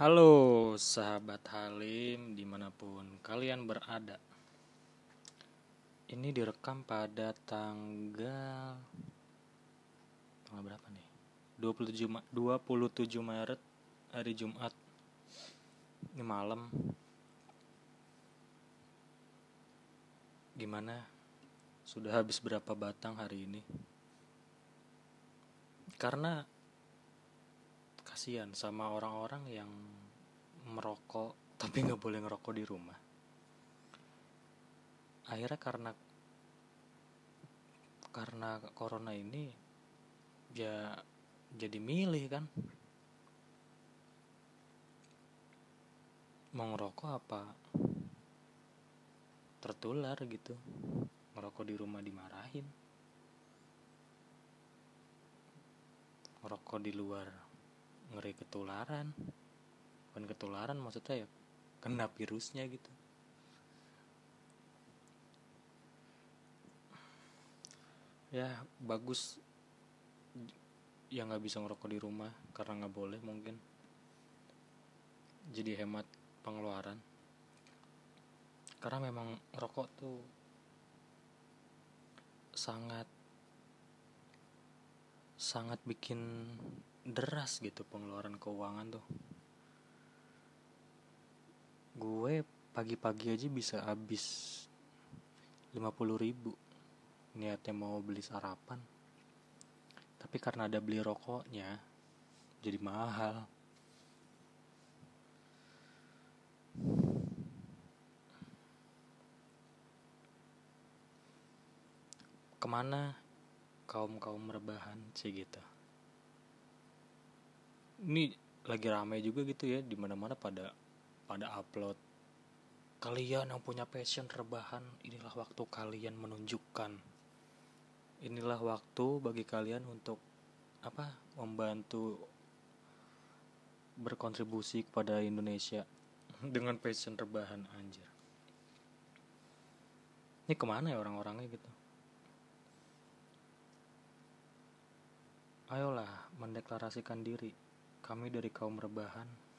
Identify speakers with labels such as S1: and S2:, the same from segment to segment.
S1: Halo sahabat Halim di mana pun kalian berada Ini direkam pada tanggal Tanggal berapa nih? 27, Ma- 27 Maret hari Jumat Ini malam Gimana? Sudah habis berapa batang hari ini? Karena kasihan sama orang-orang yang merokok tapi nggak boleh ngerokok di rumah. Akhirnya karena karena corona ini ya jadi milih kan. Mau ngerokok apa? Tertular gitu. Ngerokok di rumah dimarahin. Ngerokok di luar ngeri ketularan bukan ketularan maksudnya ya. Kena virusnya gitu. Ya bagus. Yang nggak bisa ngerokok di rumah karena nggak boleh mungkin. Jadi hemat pengeluaran. Karena memang rokok tuh sangat sangat bikin deras gitu pengeluaran keuangan tuh gue pagi-pagi aja bisa habis 50 ribu. Niatnya mau beli sarapan. Tapi karena ada beli rokoknya jadi mahal. Ke mana kaum kaum rebahan sih gitu? Ini lagi ramai juga gitu ya di mana mana pada pada upload. Kalian yang punya passion rebahan inilah waktu kalian menunjukkan. Inilah waktu bagi kalian untuk apa membantu berkontribusi kepada Indonesia dengan passion rebahan anjir. Ini ke mana ya orang-orangnya gitu? Ayolah mendeklarasikan diri. Kami dari kaum rebahan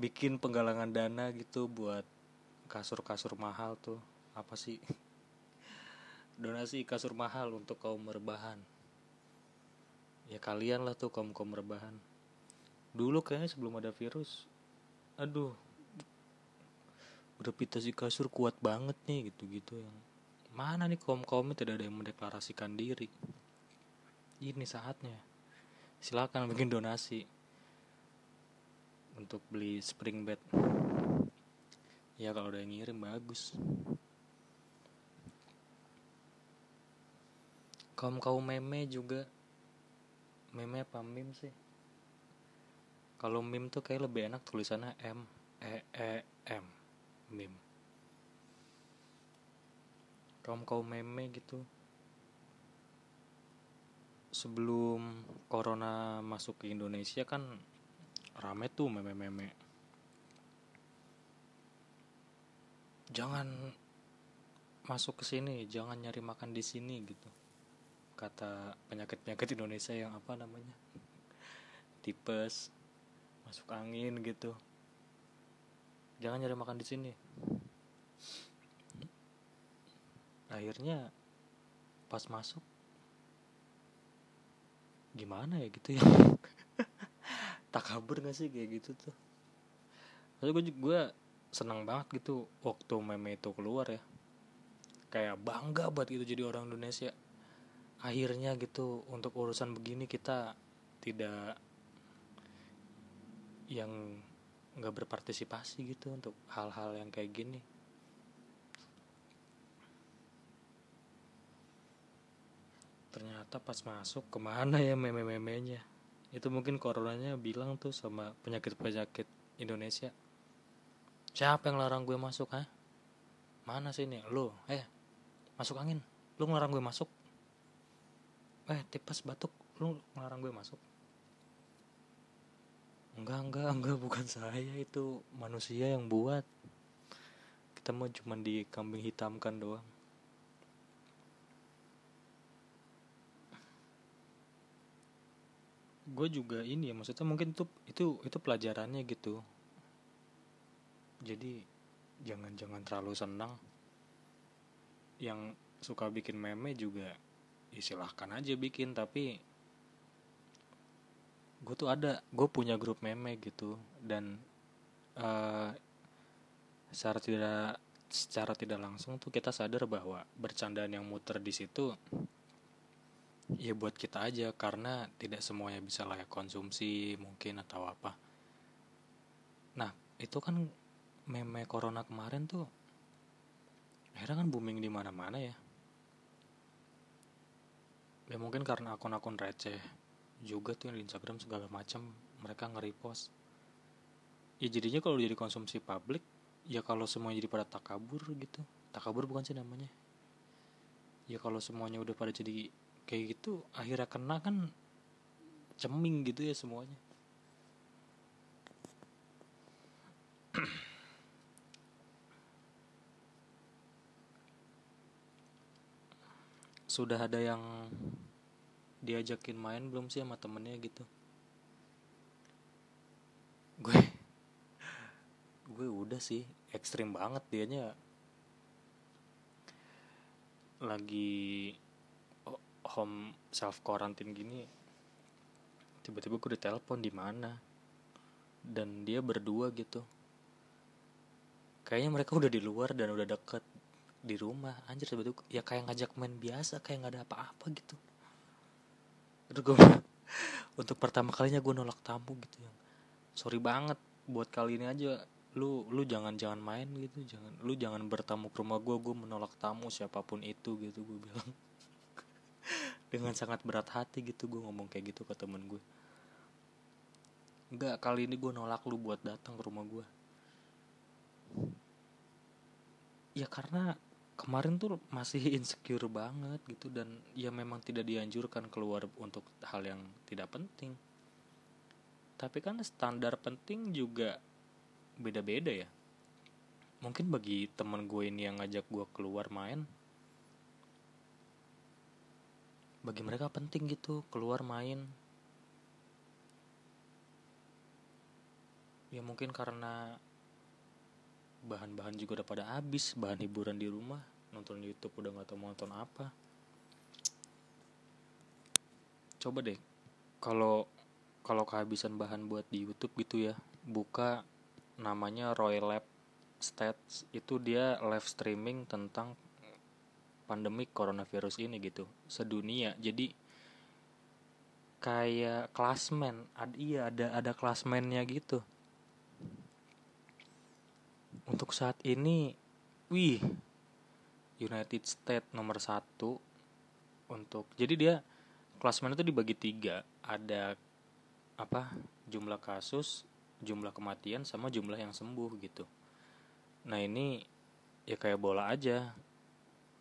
S1: bikin penggalangan dana gitu buat kasur-kasur mahal tuh. Apa sih? Donasi kasur mahal untuk kaum rebahan. Ya kalian lah tuh kaum kaum rebahan. Dulu kayaknya sebelum ada virus aduh udah si kasur kuat banget nih gitu-gitu yang mana nih kaum kaumnya tidak ada yang mendeklarasikan diri. Ini saatnya. Silakan bikin donasi untuk beli spring bed. Ya kalau udah ngirim bagus. Kaum kaum meme juga. Meme apa meme sih? Kalau meme tuh kayak lebih enak tulisannya M E E M meme. Kaum kaum meme gitu. Sebelum corona masuk ke Indonesia kan rame tuh meme-meme. Jangan masuk ke sini jangan nyari makan di sini gitu. Kata penyakit-penyakit Indonesia yang apa namanya? Tipes masuk angin gitu. Jangan nyari makan di sini. Akhirnya pas masuk gimana ya gitu ya tak kabur gak sih? Kayak gitu tuh. Lalu gue gue senang banget gitu waktu meme itu keluar ya. Kayak bangga buat gitu jadi orang Indonesia. Akhirnya gitu untuk urusan begini kita tidak yang nggak berpartisipasi gitu untuk hal-hal yang kayak gini. Ternyata pas masuk ke mana ya meme-memenya itu mungkin coronanya bilang tuh sama penyakit-penyakit Indonesia. Siapa yang larang gue masuk ha mana sih nih lo eh masuk angin. Lu ngelarang gue masuk? Eh tipes batuk. Lu ngelarang gue masuk? Enggak enggak enggak. Bukan saya itu. Manusia yang buat. Kita mau cuma dikambing hitamkan doang gue juga ini ya maksudnya mungkin tuh itu itu pelajarannya gitu. Jadi jangan jangan terlalu senang. Yang suka bikin meme juga ya silahkan aja bikin tapi gue tuh ada gue punya grup meme gitu. Dan uh, secara tidak secara tidak langsung tuh kita sadar bahwa bercandaan yang muter di situ ya buat kita aja karena tidak semuanya bisa layak konsumsi mungkin atau apa. Nah itu kan meme corona kemarin tuh akhirnya kan booming di mana-mana ya. Ya mungkin karena akun-akun receh juga tuh yang di Instagram segala macam mereka nge-repost. Ya jadinya kalau jadi konsumsi publik ya kalau semuanya jadi pada takabur gitu. Takabur bukan sih namanya. Ya kalau semuanya udah pada jadi kayak gitu akhirnya kena kan ceming gitu ya semuanya. Sudah ada yang diajakin main belum sih sama temennya gitu? Gue gue udah sih ekstrim banget dianya. Lagi home self quarantine gini tiba-tiba gue ditelepon di mana? Dan dia berdua gitu. Kayaknya mereka udah di luar dan udah deket di rumah. Anjir sebetulnya ya kayak ngajak main biasa kayak nggak ada apa-apa gitu. Terus gue untuk pertama kalinya gue nolak tamu gitu yang sorry banget buat kali ini aja lu lu jangan jangan main gitu jangan lu jangan bertamu ke rumah gue gue menolak tamu siapa pun itu gitu gue bilang dengan sangat berat hati gitu gue ngomong kayak gitu ke temen gue Enggak, kali ini gue nolak lu buat datang ke rumah gue. Ya karena kemarin tuh masih insecure banget gitu dan ya memang tidak dianjurkan keluar untuk hal yang tidak penting. Tapi kan standar penting juga beda-beda ya. Mungkin bagi temen gue ini yang ngajak gue keluar main bagi mereka penting gitu keluar main. Ya mungkin karena bahan-bahan juga udah pada habis bahan hiburan di rumah nonton YouTube udah nggak tahu mau nonton apa. Coba deh kalau kalau kehabisan bahan buat di YouTube gitu ya buka namanya Roy Lab Stats itu dia live streaming tentang pandemik coronavirus ini gitu sedunia. Jadi kayak klasmen ada iya ada ada klasmennya gitu. Untuk saat ini wih United States nomor satu untuk jadi dia klasmen itu dibagi tiga. Ada apa jumlah kasus jumlah kematian sama jumlah yang sembuh gitu. Nah ini ya kayak bola aja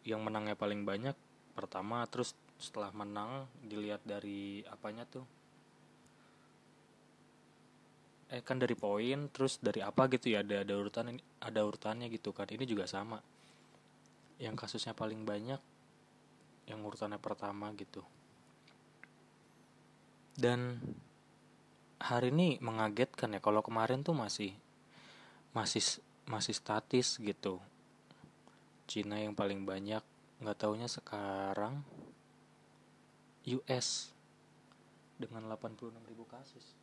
S1: yang menangnya paling banyak pertama terus setelah menang dilihat dari apanya tuh? Eh kan dari poin terus dari apa gitu ya ada ada urutan ada urutannya gitu kan. Ini juga sama. Yang kasusnya paling banyak yang urutannya pertama gitu. Dan hari ini mengagetkan ya kalau kemarin tuh masih masih masih statis gitu Cina yang paling banyak nggak taunya sekarang US dengan 86 ribu kasus.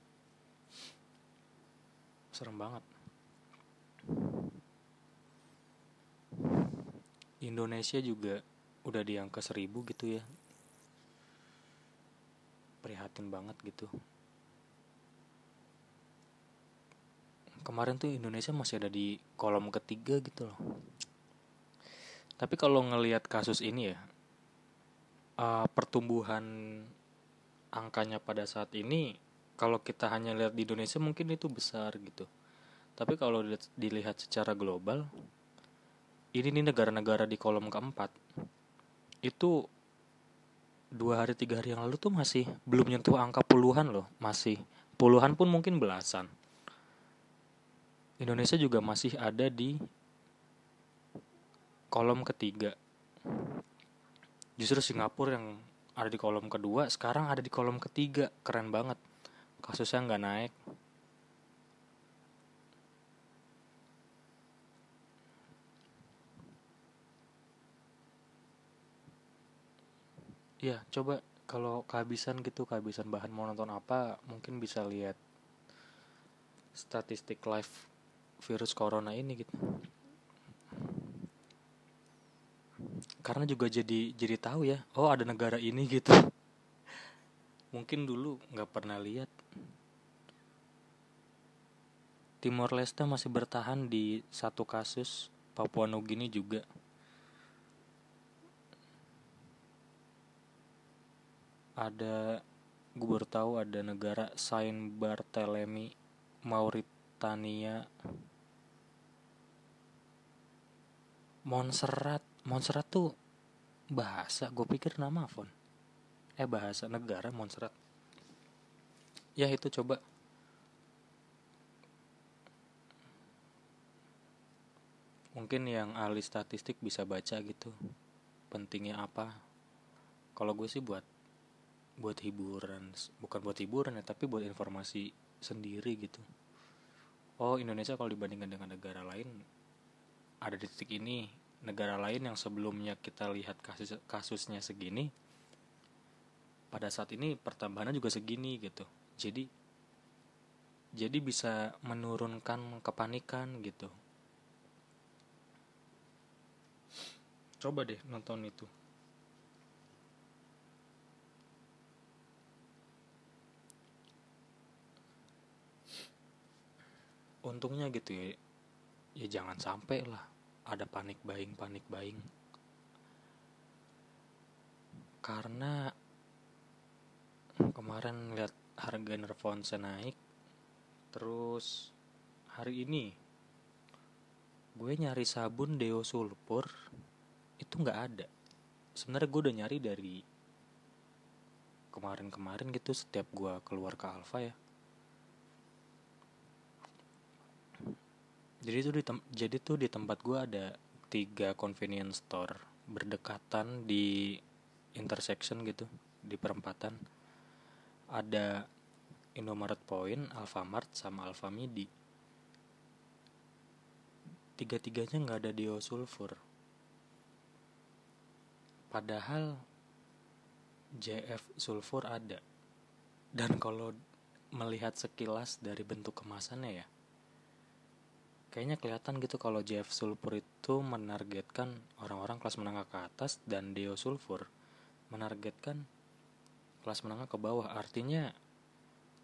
S1: Serem banget. Indonesia juga udah di angka seribu gitu ya. Prihatin banget gitu. Kemarin tuh Indonesia masih ada di kolom ketiga gitu loh tapi kalau ngelihat kasus ini ya uh, pertumbuhan angkanya pada saat ini kalau kita hanya lihat di Indonesia mungkin itu besar gitu. Tapi kalau dilihat secara global ini nih negara-negara di kolom keempat itu dua hari tiga hari yang lalu tuh masih belum nyentuh angka puluhan loh. Masih puluhan pun mungkin belasan. Indonesia juga masih ada di kolom ketiga. Justru Singapura yang ada di kolom kedua sekarang ada di kolom ketiga. Keren banget. Kasusnya nggak naik. Ya coba kalau kehabisan gitu kehabisan bahan mau nonton apa mungkin bisa lihat statistik live virus corona ini gitu karena juga jadi jadi tahu ya oh ada negara ini gitu. Mungkin dulu nggak pernah lihat. Timor Leste masih bertahan di satu kasus Papua Nugini juga. Ada gue baru tahu ada negara Saint Barthélemy Mauritania. Montserrat Montserrat tuh bahasa gue pikir nama phone eh bahasa negara Montserrat. Ya itu coba. Mungkin yang ahli statistik bisa baca gitu pentingnya apa. Kalau gue sih buat buat hiburan bukan buat hiburan ya tapi buat informasi sendiri gitu. Oh Indonesia kalau dibandingkan dengan negara lain ada di titik ini negara lain yang sebelumnya kita lihat kasus kasusnya segini pada saat ini pertambahannya juga segini gitu. Jadi jadi bisa menurunkan kepanikan gitu. Coba deh nonton itu. Untungnya gitu ya ya jangan sampai lah ada panik buying panik buying. Karena kemarin lihat harga Nerfonse naik terus hari ini gue nyari sabun deo sulfur itu nggak ada. Sebenarnya gue udah nyari dari kemarin-kemarin gitu setiap gue keluar ke Alfa ya jadi tuh di jadi tuh di tempat gue ada tiga convenience store berdekatan di intersection gitu di perempatan. Ada Indomaret Point, Alfamart sama Alfamidi. Tiga-tiganya nggak ada sulfur padahal JF sulfur ada. Dan kalau melihat sekilas dari bentuk kemasannya ya kayaknya kelihatan gitu kalau JF Sulfur itu menargetkan orang-orang kelas menengah ke atas dan Deo Sulfur menargetkan kelas menengah ke bawah. Artinya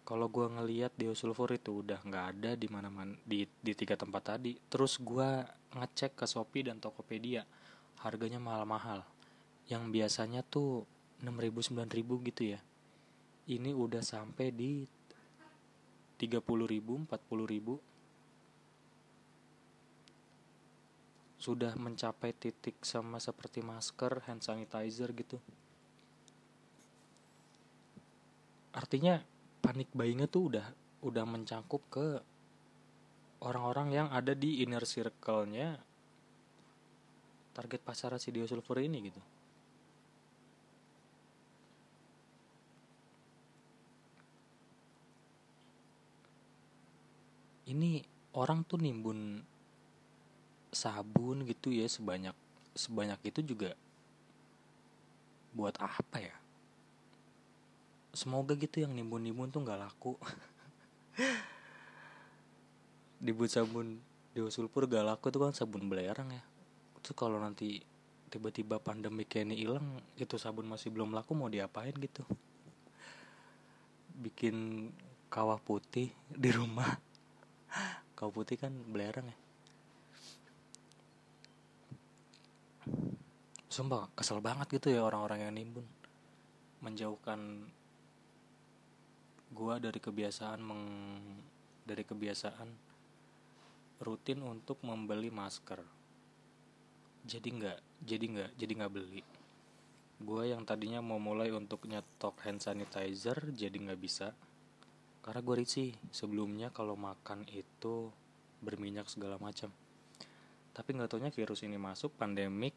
S1: kalau gue ngeliat Deo Sulfur itu udah nggak ada di mana mana di di tiga tempat tadi terus gue ngecek ke Shopee dan Tokopedia harganya mahal-mahal. Yang biasanya tuh 6000 9000 gitu ya. Ini udah sampai di 30.000 40.000 sudah mencapai titik sama seperti masker, hand sanitizer gitu. Artinya panik buyingnya tuh udah udah mencakup ke orang-orang yang ada di inner circle-nya target pasar si sulfur ini gitu. Ini orang tuh nimbun sabun gitu ya sebanyak sebanyak itu juga buat apa ya? Semoga gitu yang nimbun-nimbun tuh nggak laku. Dibuat sabun sulfur gak laku itu kan sabun belerang ya. Itu kalau nanti tiba-tiba pandemi kayak ini hilang itu sabun masih belum laku mau diapain gitu? Bikin kawah putih di rumah. Kawah putih kan belerang ya sumpah kesel banget gitu ya orang-orang yang nimbun. Menjauhkan gua dari kebiasaan meng dari kebiasaan rutin untuk membeli masker. Jadi nggak jadi nggak jadi nggak beli. Gue yang tadinya mau mulai untuk nyetok hand sanitizer jadi nggak bisa. Karena gue risih sebelumnya kalau makan itu berminyak segala macam. Tapi nggak taunya virus ini masuk pandemik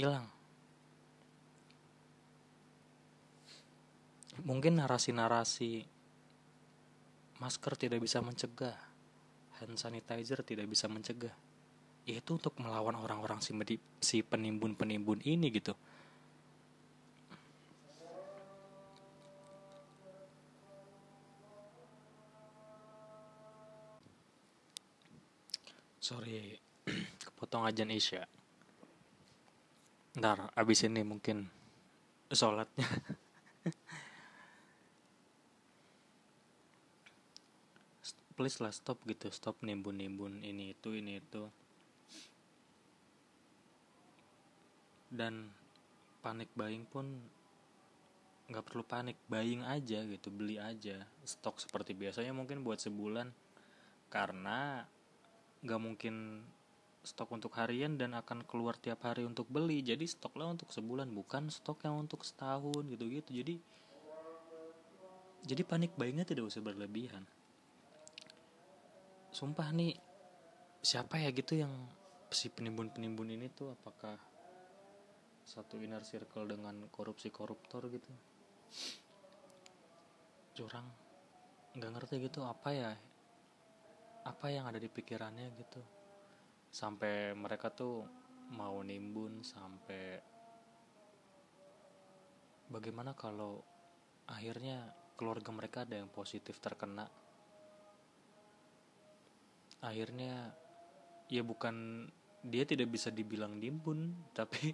S1: hilang. Mungkin narasi-narasi masker tidak bisa mencegah hand sanitizer tidak bisa mencegah. Yaitu untuk melawan orang-orang si, penimbun-penimbun ini gitu. Sorry kepotong ajan Isya ntar abis ini mungkin sholatnya. Please lah stop gitu stop nimbun nimbun ini itu ini itu. Dan panik buying pun nggak perlu panik buying aja gitu beli aja stok seperti biasanya mungkin buat sebulan. Karena nggak mungkin stok untuk harian dan akan keluar tiap hari untuk beli. Jadi stoklah untuk sebulan bukan stok yang untuk setahun gitu gitu jadi jadi panik buyingnya tidak usah berlebihan. Sumpah nih siapa ya gitu yang si penimbun penimbun ini tuh? Apakah satu inner circle dengan korupsi koruptor gitu? Curang. Nggak ngerti gitu apa ya apa yang ada di pikirannya gitu sampai mereka tuh mau nimbun sampai bagaimana kalau akhirnya keluarga mereka ada yang positif terkena? Akhirnya ya bukan dia tidak bisa dibilang nimbun tapi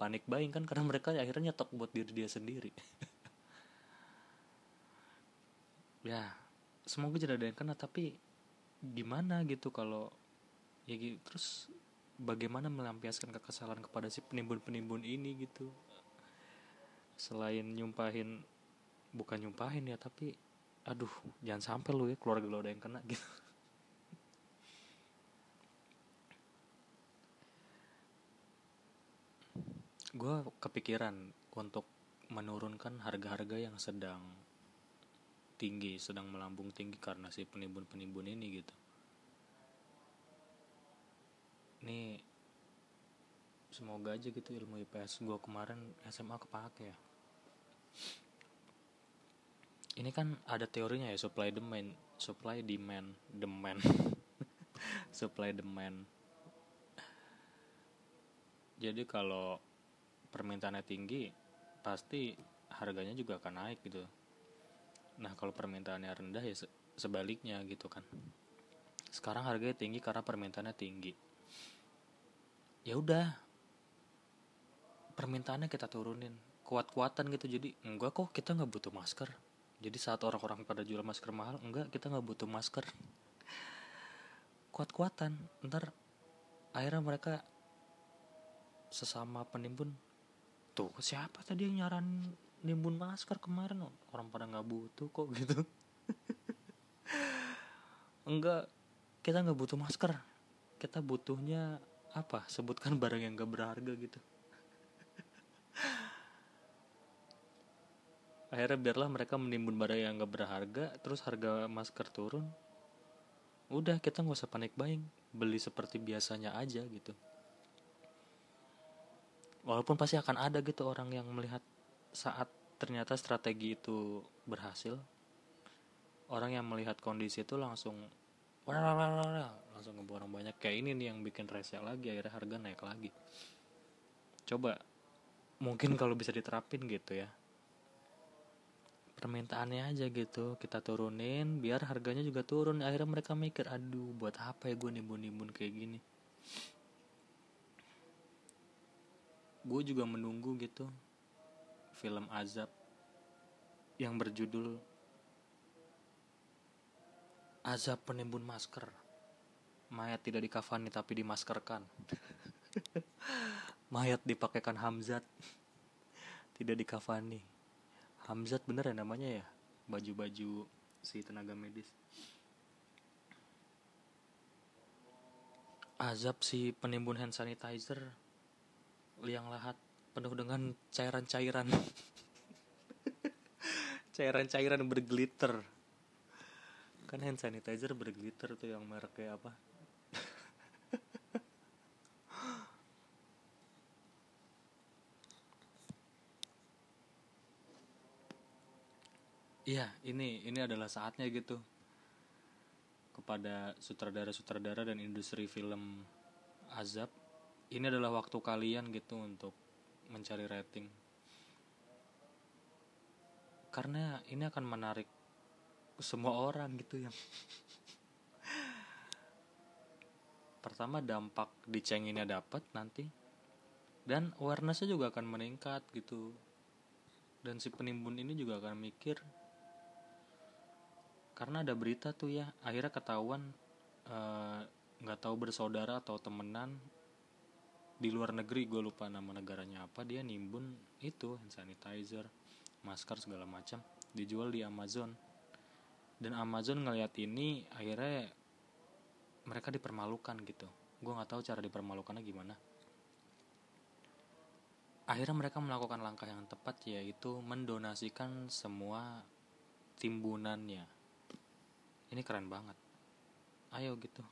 S1: panik buying kan karena mereka akhirnya nyetok buat diri dia sendiri. Ya semoga tidak ada yang kena tapi gimana gitu kalau ya gitu. Terus bagaimana melampiaskan kekesalan kepada si penimbun-penimbun ini gitu? Selain nyumpahin bukan nyumpahin ya tapi aduh jangan sampai lu ya keluarga lo ada yang kena gitu. Gue kepikiran untuk menurunkan harga-harga yang sedang tinggi sedang melambung tinggi karena si penimbun-penimbun ini gitu ini semoga aja gitu ilmu IPS gue kemarin SMA kepake ya. Ini kan ada teorinya ya supply demand supply demand demand. Supply demand. Jadi kalau permintaannya tinggi pasti harganya juga akan naik gitu. Nah kalau permintaannya rendah ya sebaliknya gitu kan. Sekarang harganya tinggi karena permintaannya tinggi ya udah permintaannya kita turunin. Kuat-kuatan gitu jadi enggak kok kita nggak butuh masker. Jadi saat orang-orang pada jual masker mahal enggak kita nggak butuh masker. Kuat-kuatan ntar akhirnya mereka sesama penimbun. Tuh siapa tadi yang nyaran nimbun masker kemarin? Orang pada nggak butuh kok gitu. Enggak kita nggak butuh masker. Kita butuhnya apa sebutkan barang yang gak berharga gitu. Akhirnya biarlah mereka menimbun barang yang gak berharga terus harga masker turun. Udah kita nggak usah panik buying beli seperti biasanya aja gitu. Walaupun pasti akan ada gitu orang yang melihat saat ternyata strategi itu berhasil. Orang yang melihat kondisi itu langsung langsung ngeborong banyak. Kayak ini nih yang bikin rese lagi akhirnya harga naik lagi. Coba mungkin kalau bisa diterapin gitu ya. Permintaannya aja gitu kita turunin biar harganya juga turun. Akhirnya mereka mikir aduh buat apa ya gue nimbun-nimbun kayak gini? Gue juga menunggu gitu film azab yang berjudul azab penimbun masker mayat tidak dikafani tapi dimaskerkan. Mayat dipakaikan Hamzat tidak dikafani. Hamzat bener ya namanya ya? Baju-baju si tenaga medis. Azab si penimbun hand sanitizer liang lahat penuh dengan cairan-cairan. Cairan-cairan berglitter. Kan hand sanitizer berglitter tuh yang mereknya apa iya ini ini adalah saatnya gitu. Kepada sutradara-sutradara dan industri film azab ini adalah waktu kalian gitu untuk mencari rating. Karena ini akan menarik semua orang gitu yang pertama dampak dicenginnya dapat nanti dan awarenessnya juga akan meningkat gitu. Dan si penimbun ini juga akan mikir karena ada berita tuh ya akhirnya ketahuan eh, nggak uh, tahu bersaudara atau temenan di luar negeri gue lupa nama negaranya apa dia nimbun itu hand sanitizer masker segala macam dijual di Amazon. Dan Amazon ngeliat ini akhirnya mereka dipermalukan gitu. Gue nggak tahu cara dipermalukannya gimana. Akhirnya mereka melakukan langkah yang tepat yaitu mendonasikan semua timbunannya ini keren banget. Ayo gitu.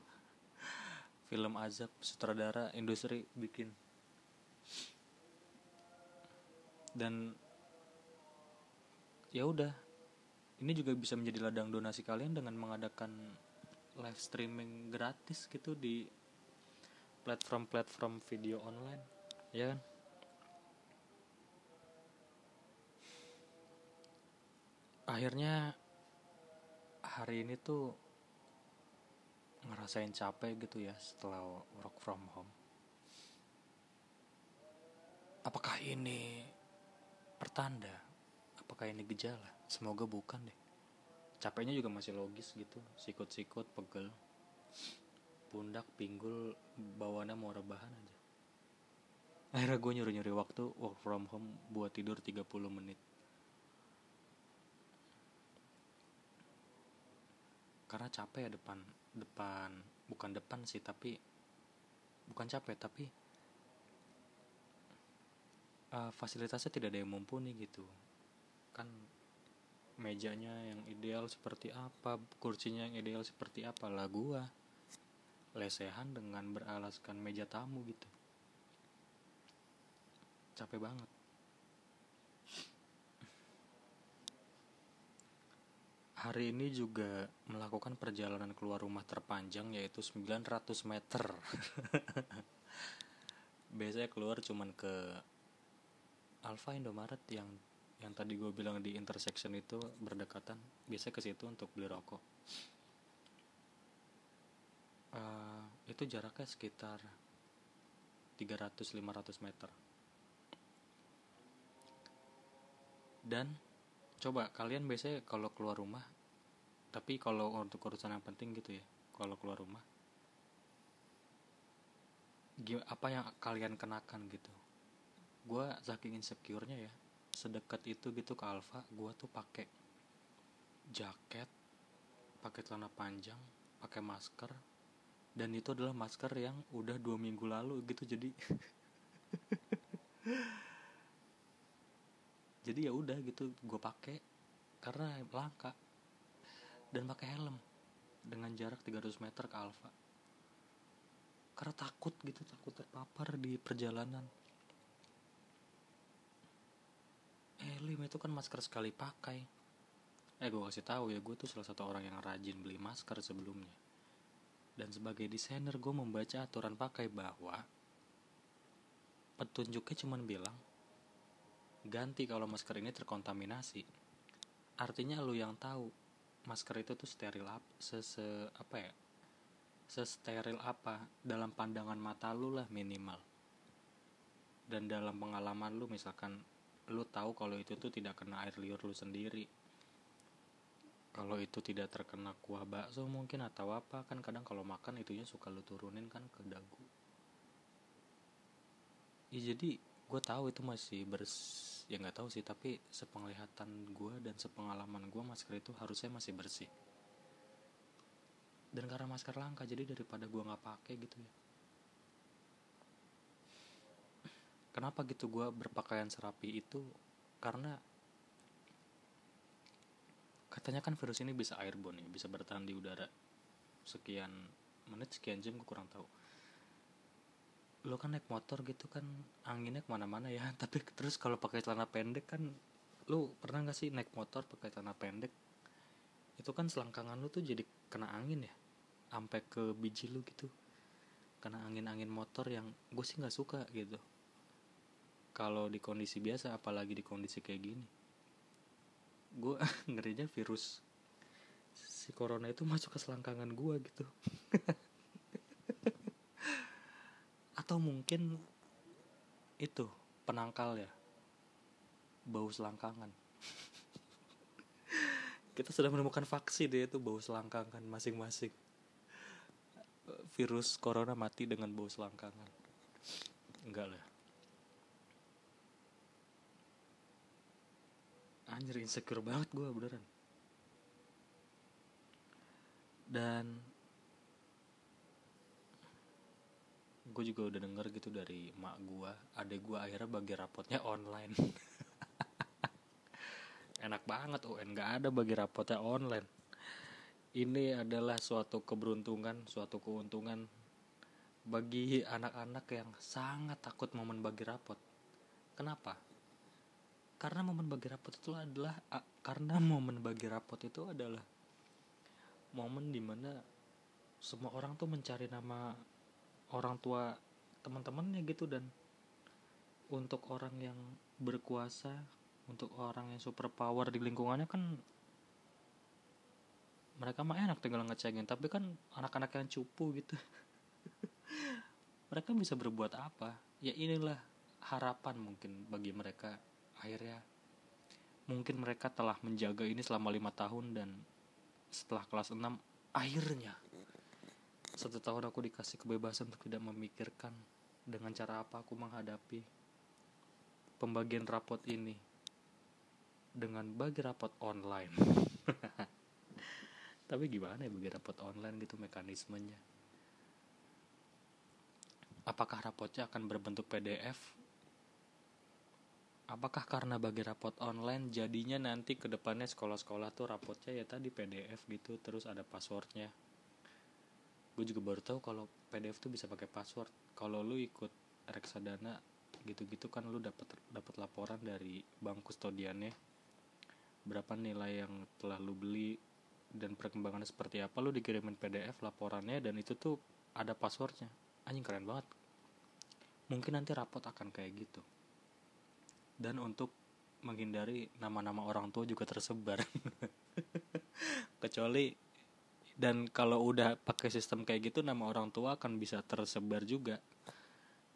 S1: Film azab sutradara industri bikin. Dan ya udah. Ini juga bisa menjadi ladang donasi kalian dengan mengadakan live streaming gratis gitu di platform-platform video online. Ya kan? Akhirnya hari ini tuh ngerasain capek gitu ya setelah work from home. Apakah ini pertanda? Apakah ini gejala? Semoga bukan deh. Capeknya juga masih logis gitu. Sikut-sikut pegel. Pundak pinggul bawaannya mau rebahan aja. Akhirnya gue nyuri-nyuri waktu work from home buat tidur 30 menit karena capek ya depan depan bukan depan sih tapi bukan capek tapi uh, fasilitasnya tidak ada yang mumpuni gitu. Kan mejanya yang ideal seperti apa kursinya yang ideal seperti apa lah gua lesehan dengan beralaskan meja tamu gitu. Capek banget hari ini juga melakukan perjalanan keluar rumah terpanjang yaitu 900 meter. Biasanya keluar cuman ke Alfa Indomaret yang yang tadi gue bilang di intersection itu berdekatan. Biasanya ke situ untuk beli rokok. Uh, itu jaraknya sekitar 300-500 meter. Dan coba kalian biasanya kalau keluar rumah tapi kalau untuk urusan yang penting gitu ya kalau keluar rumah apa yang kalian kenakan gitu? Gue saking insecure-nya ya sedekat itu gitu ke Alfa gue tuh pakai jaket pakai celana panjang pakai masker dan itu adalah masker yang udah dua minggu lalu gitu jadi jadi ya udah gitu gue pakai karena langka. Dan pakai helm dengan jarak 300 meter ke Alfa karena takut gitu takut terpapar di perjalanan. Lim itu kan masker sekali pakai. Eh gue kasih tahu ya gue tuh salah satu orang yang rajin beli masker sebelumnya. Dan sebagai desainer gue membaca aturan pakai bahwa petunjuknya cuman bilang ganti kalau masker ini terkontaminasi. Artinya lu yang tahu masker itu tuh steril apa se, -se apa ya? Sesteril apa dalam pandangan mata lu lah minimal. Dan dalam pengalaman lu misalkan lu tahu kalau itu tuh tidak kena air liur lu sendiri. Kalau itu tidak terkena kuah bakso mungkin atau apa kan kadang kalau makan itunya suka lu turunin kan ke dagu. Ya jadi gue tahu itu masih bers ya nggak tahu sih tapi sepenglihatan gue dan sepengalaman gue masker itu harusnya masih bersih. Dan karena masker langka jadi daripada gue nggak pakai gitu ya. Kenapa gitu gue berpakaian serapi itu? Karena katanya kan virus ini bisa airborne ya bisa bertahan di udara sekian menit sekian jam gue kurang tahu lo kan naik motor gitu kan anginnya ke mana-mana ya. Tapi terus kalau pakai celana pendek kan lu pernah gak sih naik motor pakai celana pendek? Itu kan selangkangan lu tuh jadi kena angin ya sampai ke biji lu gitu. Kena angin-angin motor yang gue sih nggak suka gitu. Kalau di kondisi biasa apalagi di kondisi kayak gini. Gue ngerinya virus. Si corona itu masuk ke selangkangan gue gitu atau mungkin itu penangkal ya. Bau selangkangan. Kita sudah menemukan vaksin dia itu bau selangkangan masing-masing. Virus corona mati dengan bau selangkangan. Enggak lah. Anjir insecure banget gue beneran. Dan gue juga udah denger gitu dari mak gue adek gue akhirnya bagi rapotnya online. Enak banget UN nggak ada bagi rapotnya online. Ini adalah suatu keberuntungan suatu keuntungan bagi anak-anak yang sangat takut momen bagi rapot. Kenapa? Karena momen bagi rapot itu adalah karena momen bagi rapot itu adalah momen di mana semua orang tuh mencari nama orang tua teman-temannya gitu dan untuk orang yang berkuasa untuk orang yang super power di lingkungannya kan mereka mah enak tinggal ngecengin tapi kan anak-anak yang cupu gitu. Mereka bisa berbuat apa? Ya inilah harapan mungkin bagi mereka. Akhirnya mungkin mereka telah menjaga ini selama lima tahun dan setelah kelas 6 akhirnya satu tahun aku dikasih kebebasan untuk tidak memikirkan dengan cara apa aku menghadapi pembagian rapot ini dengan bagi rapot online. Tapi gimana ya bagi rapot online gitu mekanismenya? Apakah rapotnya akan berbentuk PDF apakah karena bagi rapot online jadinya nanti ke depannya sekolah-sekolah tuh rapotnya ya tadi PDF gitu terus ada passwordnya gue juga baru tahu kalau PDF tuh bisa pakai password. Kalau lu ikut reksadana gitu-gitu kan lu dapat dapat laporan dari bank kustodiannya. Berapa nilai yang telah lu beli dan perkembangannya seperti apa lu dikirimin PDF laporannya dan itu tuh ada passwordnya. Anjing keren banget. Mungkin nanti rapot akan kayak gitu. Dan untuk menghindari nama-nama orang tua juga tersebar. Kecuali dan kalau udah pakai sistem kayak gitu nama orang tua akan bisa tersebar juga.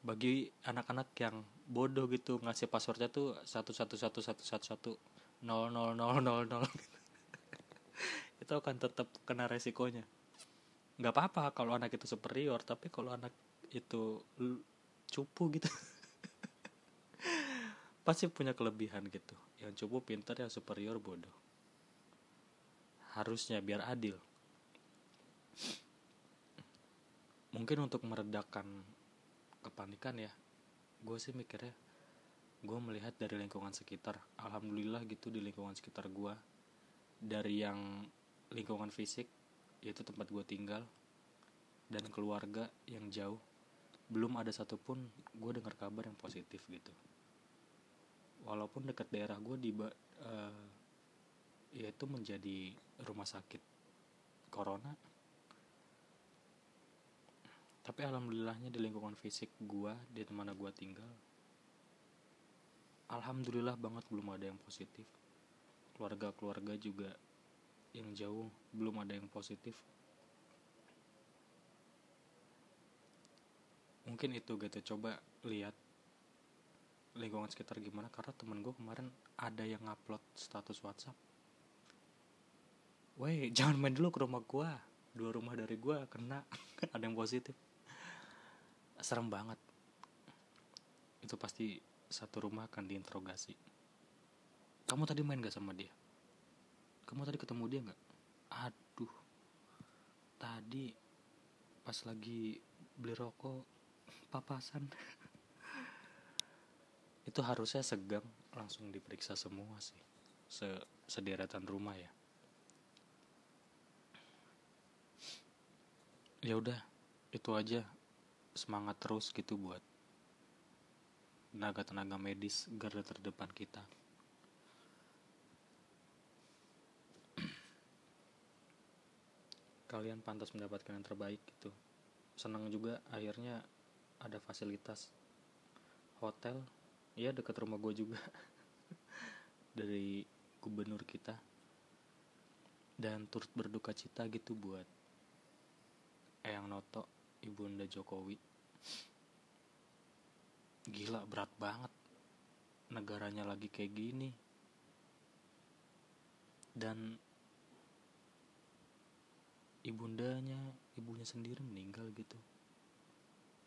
S1: Bagi anak-anak yang bodoh gitu ngasih passwordnya tuh satu satu satu satu satu satu nol nol nol nol nol. Itu akan tetap kena resikonya. Nggak apa-apa kalau anak itu superior tapi kalau anak itu cupu gitu pasti punya kelebihan gitu. Yang cupu pintar yang superior bodoh. Harusnya biar adil mungkin untuk meredakan kepanikan ya gue sih mikirnya gue melihat dari lingkungan sekitar. Alhamdulillah gitu di lingkungan sekitar gue dari yang lingkungan fisik yaitu tempat gue tinggal dan keluarga yang jauh belum ada satupun gue dengar kabar yang positif gitu. Walaupun dekat daerah gue di uh, yaitu menjadi rumah sakit corona tapi alhamdulillahnya di lingkungan fisik gua di mana gua tinggal alhamdulillah banget belum ada yang positif. Keluarga-keluarga juga yang jauh belum ada yang positif. Mungkin itu gitu coba lihat lingkungan sekitar gimana karena temen gue kemarin ada yang ngupload status WhatsApp. Woi jangan main dulu ke rumah gue dua rumah dari gue kena ada yang positif serem banget. Itu pasti satu rumah akan diinterogasi. Kamu tadi main gak sama dia? Kamu tadi ketemu dia nggak? Aduh. Tadi pas lagi beli rokok papasan. Itu harusnya segang langsung diperiksa semua sih. Se sederetan rumah ya. Ya udah itu aja semangat terus gitu buat tenaga-tenaga medis garda terdepan kita. Kalian pantas mendapatkan yang terbaik gitu. Senang juga akhirnya ada fasilitas hotel, ya dekat rumah gue juga dari gubernur kita dan turut berduka cita gitu buat Eyang Noto, Ibunda Jokowi gila berat banget. Negaranya lagi kayak gini. Dan ibundanya ibunya sendiri meninggal gitu.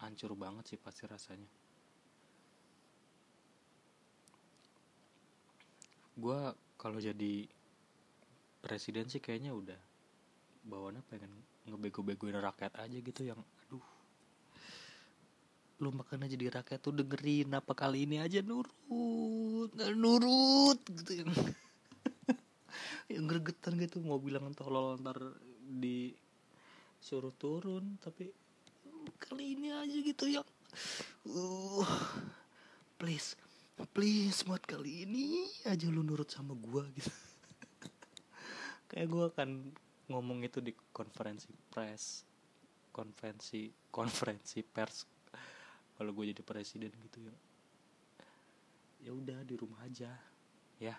S1: Hancur banget sih pasti rasanya. Gue kalau jadi presiden sih kayaknya udah bawaannya pengen ngebego-begoin rakyat aja gitu yang lu makanya jadi rakyat tuh dengerin apa kali ini aja nurut? Nurut gitu. Yang yang gregetan gitu mau bilang tolol di suruh turun tapi kali ini aja gitu yang uh please please buat kali ini aja lu nurut sama gua gitu. Kayak gua akan ngomong itu di konferensi press konferensi konferensi pers kalau gue jadi presiden gitu ya. Ya udah di rumah aja. Ya